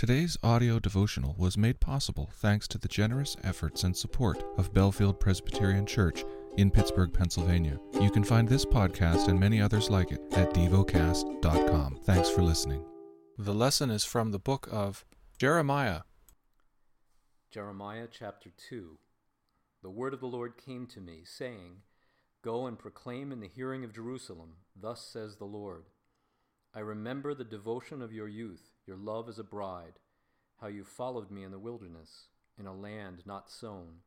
Today's audio devotional was made possible thanks to the generous efforts and support of Bellefield Presbyterian Church in Pittsburgh, Pennsylvania. You can find this podcast and many others like it at devocast.com. Thanks for listening. The lesson is from the book of Jeremiah. Jeremiah chapter 2 The word of the Lord came to me, saying, Go and proclaim in the hearing of Jerusalem, Thus says the Lord. I remember the devotion of your youth, your love as a bride, how you followed me in the wilderness, in a land not sown.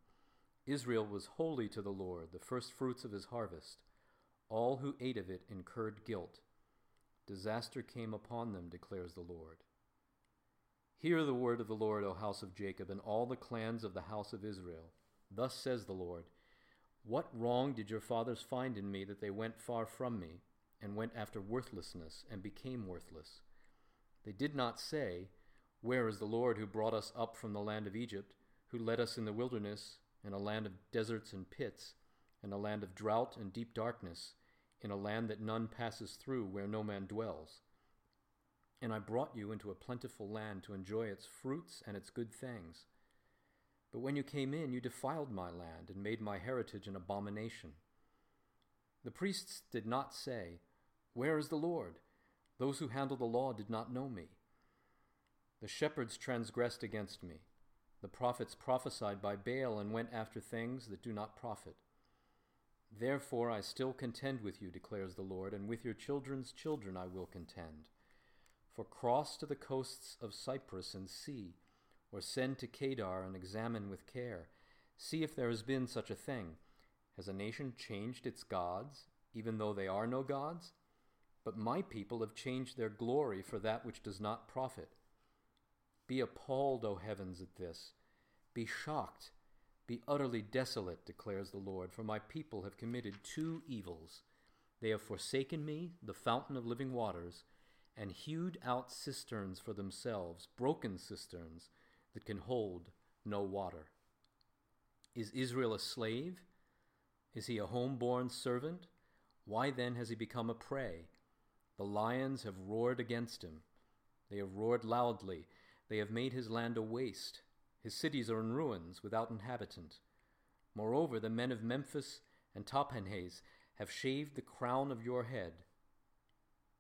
Israel was holy to the Lord, the first fruits of his harvest. All who ate of it incurred guilt. Disaster came upon them, declares the Lord. Hear the word of the Lord, O house of Jacob, and all the clans of the house of Israel. Thus says the Lord What wrong did your fathers find in me that they went far from me? And went after worthlessness and became worthless. They did not say, Where is the Lord who brought us up from the land of Egypt, who led us in the wilderness, in a land of deserts and pits, in a land of drought and deep darkness, in a land that none passes through, where no man dwells? And I brought you into a plentiful land to enjoy its fruits and its good things. But when you came in, you defiled my land and made my heritage an abomination. The priests did not say, where is the Lord? Those who handle the law did not know me. The shepherds transgressed against me. The prophets prophesied by Baal and went after things that do not profit. Therefore I still contend with you, declares the Lord, and with your children's children I will contend. For cross to the coasts of Cyprus and see, or send to Kedar and examine with care. See if there has been such a thing. Has a nation changed its gods, even though they are no gods? But my people have changed their glory for that which does not profit. Be appalled, O heavens, at this. Be shocked. Be utterly desolate, declares the Lord, for my people have committed two evils. They have forsaken me, the fountain of living waters, and hewed out cisterns for themselves, broken cisterns that can hold no water. Is Israel a slave? Is he a home-born servant? Why then has he become a prey? The lions have roared against him. They have roared loudly. They have made his land a waste. His cities are in ruins, without inhabitant. Moreover, the men of Memphis and Tahpanhes have shaved the crown of your head.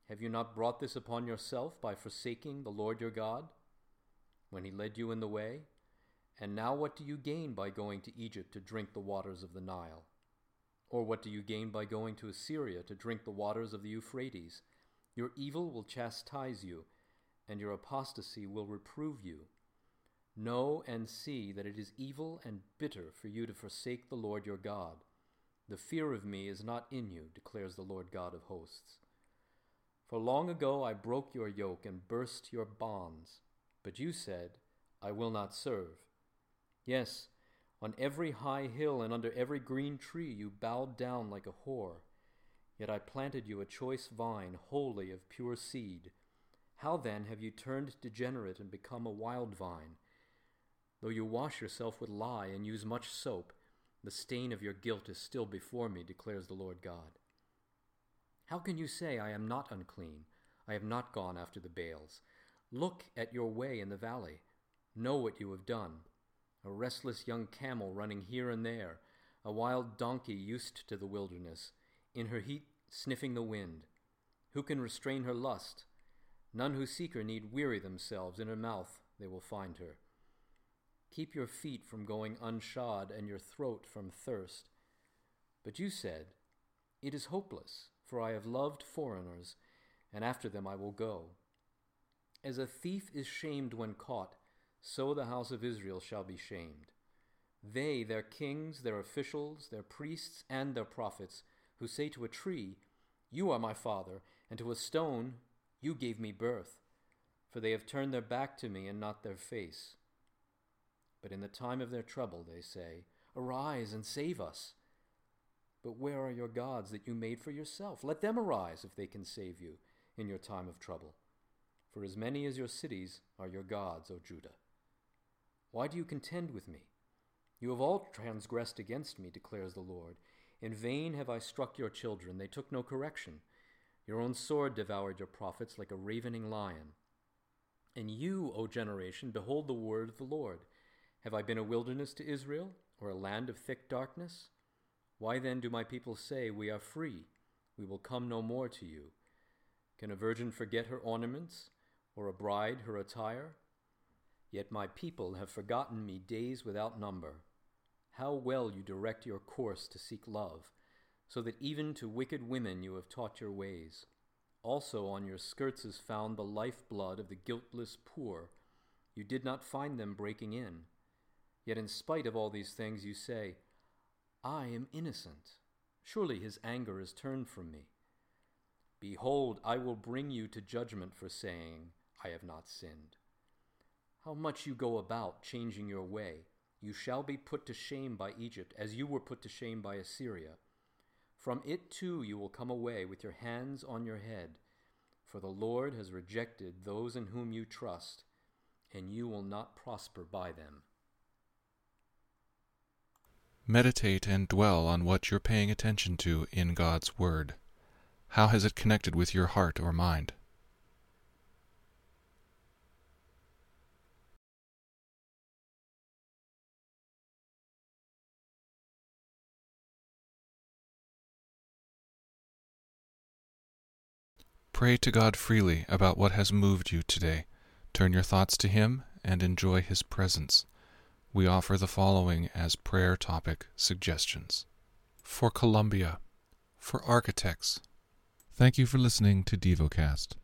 Have you not brought this upon yourself by forsaking the Lord your God, when he led you in the way? And now what do you gain by going to Egypt to drink the waters of the Nile? Or what do you gain by going to Assyria to drink the waters of the Euphrates? Your evil will chastise you, and your apostasy will reprove you. Know and see that it is evil and bitter for you to forsake the Lord your God. The fear of me is not in you, declares the Lord God of hosts. For long ago I broke your yoke and burst your bonds, but you said, I will not serve. Yes, on every high hill and under every green tree you bowed down like a whore. Yet I planted you a choice vine, wholly of pure seed. How then have you turned degenerate and become a wild vine? Though you wash yourself with lye and use much soap, the stain of your guilt is still before me, declares the Lord God. How can you say, I am not unclean? I have not gone after the Baals. Look at your way in the valley. Know what you have done. A restless young camel running here and there, a wild donkey used to the wilderness in her heat sniffing the wind. Who can restrain her lust? None who seek her need weary themselves. In her mouth they will find her. Keep your feet from going unshod and your throat from thirst. But you said, It is hopeless, for I have loved foreigners, and after them I will go. As a thief is shamed when caught, so the house of Israel shall be shamed. They, their kings, their officials, their priests, and their prophets, who say to a tree, You are my father, and to a stone, You gave me birth. For they have turned their back to me and not their face. But in the time of their trouble they say, Arise and save us. But where are your gods that you made for yourself? Let them arise if they can save you in your time of trouble. For as many as your cities are your gods, O Judah. Why do you contend with me? You have all transgressed against me, declares the Lord. In vain have I struck your children, they took no correction. Your own sword devoured your prophets like a ravening lion. And you, O generation, behold the word of the Lord. Have I been a wilderness to Israel, or a land of thick darkness? Why then do my people say, We are free, we will come no more to you? Can a virgin forget her ornaments, or a bride her attire? Yet my people have forgotten me days without number. How well you direct your course to seek love, so that even to wicked women you have taught your ways. Also on your skirts is found the lifeblood of the guiltless poor. You did not find them breaking in. Yet in spite of all these things you say, I am innocent. Surely his anger is turned from me. Behold, I will bring you to judgment for saying, I have not sinned. How much you go about changing your way! You shall be put to shame by Egypt, as you were put to shame by Assyria. From it too you will come away with your hands on your head, for the Lord has rejected those in whom you trust, and you will not prosper by them. Meditate and dwell on what you're paying attention to in God's Word. How has it connected with your heart or mind? Pray to God freely about what has moved you today. Turn your thoughts to Him and enjoy His presence. We offer the following as prayer topic suggestions for Colombia, for architects. Thank you for listening to DevoCast.